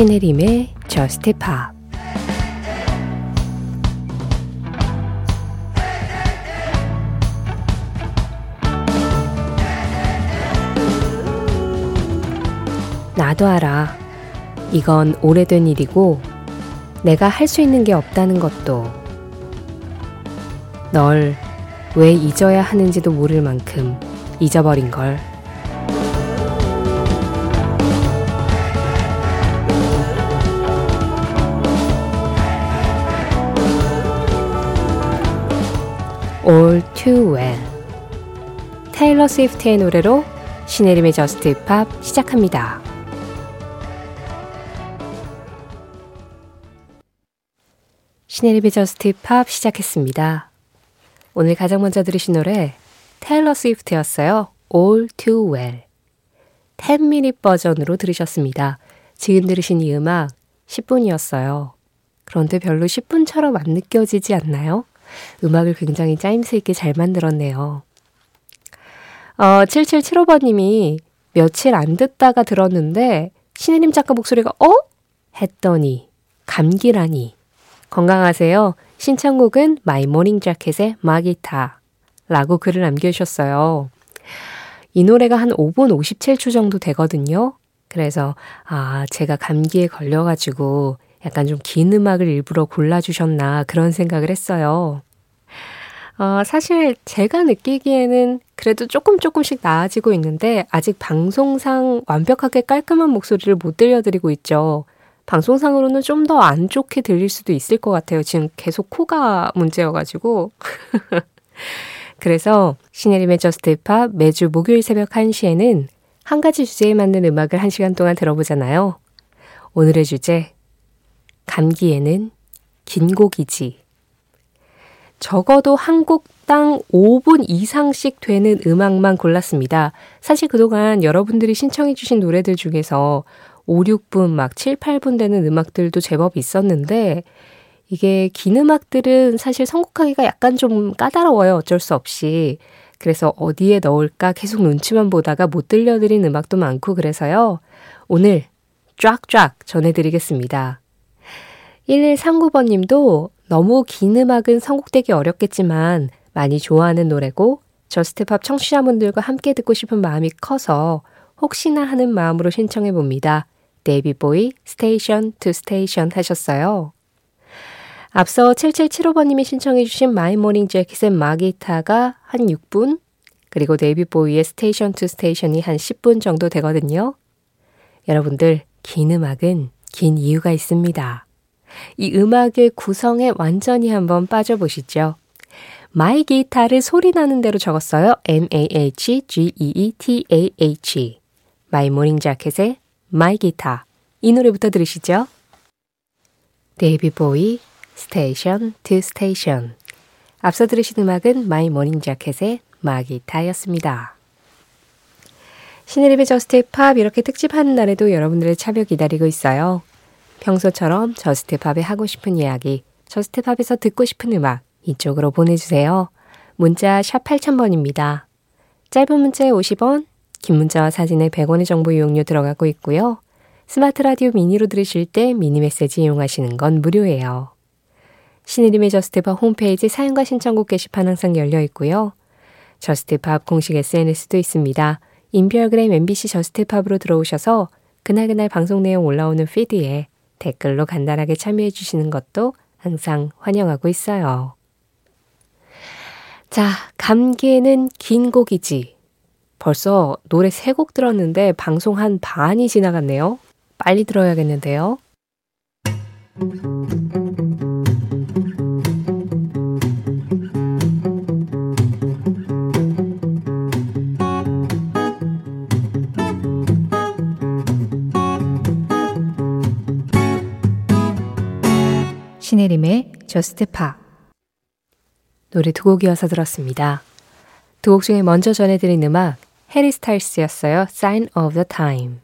신혜림의 Just 나도 알아. 이건 오래된 일이고 내가 할 수 있는 게 없다는 것도 널 왜 잊어야 하는지도 모를 만큼 잊어버린 걸. All Too Well 테일러 스위프트의 노래로 신혜림의 Just Pop 시작합니다. 신혜림의 Just Pop 시작했습니다. 오늘 가장 먼저 들으신 노래 테일러 스위프트였어요. All Too Well 10 Minute 버전으로 들으셨습니다. 지금 들으신 이 음악 10분이었어요. 그런데 별로 10분처럼 안 느껴지지 않나요? 음악을 굉장히 짜임새 있게 잘 만들었네요. 어, 7775번님이 며칠 안 듣다가 들었는데 신혜림 작가 목소리가 어? 했더니 감기라니 건강하세요. 신청곡은 My Morning Jacket의 Mahgeetah 라고 글을 남겨주셨어요. 이 노래가 한 5분 57초 정도 되거든요. 그래서 아 제가 감기에 걸려가지고 약간 좀 긴 음악을 일부러 골라주셨나 그런 생각을 했어요. 어, 사실 제가 느끼기에는 그래도 조금 조금씩 나아지고 있는데 아직 방송상 완벽하게 깔끔한 목소리를 못 들려드리고 있죠. 방송상으로는 좀 더 안 좋게 들릴 수도 있을 것 같아요. 지금 계속 코가 문제여가지고. 그래서 신혜림의 저스트 팝 매주 목요일 새벽 1시에는 한 가지 주제에 맞는 음악을 1시간 동안 들어보잖아요. 오늘의 주제, 감기에는 긴 곡이지. 적어도 한 곡당 5분 이상씩 되는 음악만 골랐습니다. 사실 그동안 여러분들이 신청해주신 노래들 중에서 5, 6분, 막 7, 8분 되는 음악들도 제법 있었는데, 이게 긴 음악들은 사실 선곡하기가 약간 좀 까다로워요. 어쩔 수 없이. 그래서 어디에 넣을까 계속 눈치만 보다가 못 들려드린 음악도 많고 그래서요. 오늘 쫙쫙 전해드리겠습니다. 1139번 님도 너무 긴 음악은 선곡되기 어렵겠지만 많이 좋아하는 노래고 Just Pop 청취자분들과 함께 듣고 싶은 마음이 커서 혹시나 하는 마음으로 신청해 봅니다. 데이빗 보위 Station to Station 하셨어요. 앞서 7775번님이 신청해 주신 My Morning Jacket의 Mahgeetah가 한 6분, 그리고 데이빗 보위의 Station to Station이 한 10분 정도 되거든요. 여러분들, 긴 음악은 긴 이유가 있습니다. 이 음악의 구성에 완전히 한번 빠져보시죠. My Guitar를 소리 나는 대로 적었어요. M-A-H-G-E-E-T-A-H. My Morning Jacket의 Mahgeetah. 이 노래부터 들으시죠. 데이빗 보위, Station to Station. 앞서 들으신 음악은 My Morning Jacket의 Mahgeetah였습니다. 신혜림의 Just Pop 이렇게 특집하는 날에도 여러분들의 참여 기다리고 있어요. 평소처럼 Just Pop에 하고 싶은 이야기, Just Pop에서 듣고 싶은 음악 이쪽으로 보내주세요. 문자 샵 8000번입니다. 짧은 문자에 50원, 긴 문자와 사진에 100원의 정보 이용료 들어가고 있고요. 스마트 라디오 미니로 들으실 때 미니 메시지 이용하시는 건 무료예요. 신혜림의 Just Pop 홈페이지 사연과 신청곡 게시판 항상 열려 있고요. Just Pop 공식 SNS도 있습니다. 인별그램 MBC Just Pop으로 들어오셔서 그날그날 방송 내용 올라오는 피드에 댓글로 간단하게 참여해 주시는 것도 항상 환영하고 있어요. 자, 감기에는 긴 곡이지. 벌써 노래 세 곡 들었는데 방송 한 반이 지나갔네요. 빨리 들어야겠는데요. 신혜림의 Just Pop 노래 두 곡 이어서 들었습니다. 두 곡 중에 먼저 전해드린 음악 해리 스타일스였어요. Sign of the Time.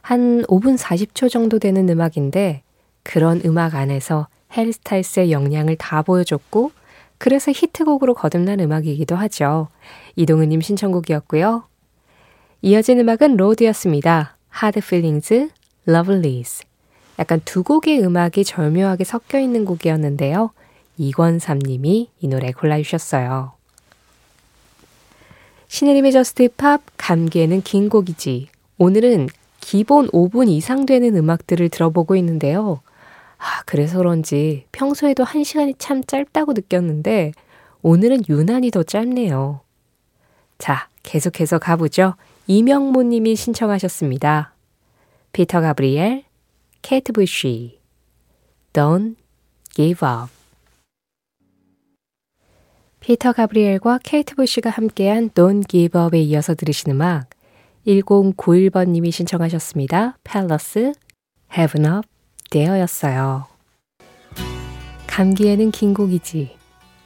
한 5분 40초 정도 되는 음악인데 그런 음악 안에서 해리 스타일스의 역량을 다 보여줬고 그래서 히트곡으로 거듭난 음악이기도 하죠. 이동은님 신청곡이었고요. 이어진 음악은 로드였습니다. Hard Feelings, Lovelies. 약간 두 곡의 음악이 절묘하게 섞여 있는 곡이었는데요. 이권삼님이 이 노래 골라주셨어요. 신혜림의 저스트 팝, 감기에는 긴 곡이지. 오늘은 기본 5분 이상 되는 음악들을 들어보고 있는데요. 아, 그래서 그런지 평소에도 1시간이 참 짧다고 느꼈는데 오늘은 유난히 더 짧네요. 자, 계속해서 가보죠. 이명모 님이 신청하셨습니다. 피터 가브리엘, 케이트 부쉬, Don't Give Up. 피터 가브리엘과 케이트 부쉬가 함께한 Don't Give Up에 이어서 들으신 음악 1091번님이 신청하셨습니다. 팰러스, Heaven Up, There였어요. 감기에는 긴 곡이지.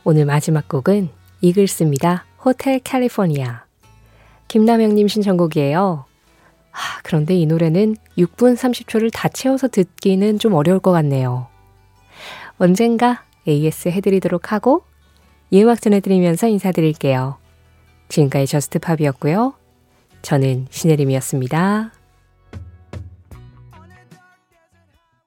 오늘 마지막 곡은 이글스입니다. 호텔 캘리포니아. 김남영님 신청곡이에요. 아, 그런데 이 노래는 6분 30초를 다 채워서 듣기는 좀 어려울 것 같네요. 언젠가 AS 해드리도록 하고 이 음악 전해드리면서 인사드릴게요. 지금까지 저스트팝이었고요. 저는 신혜림이었습니다.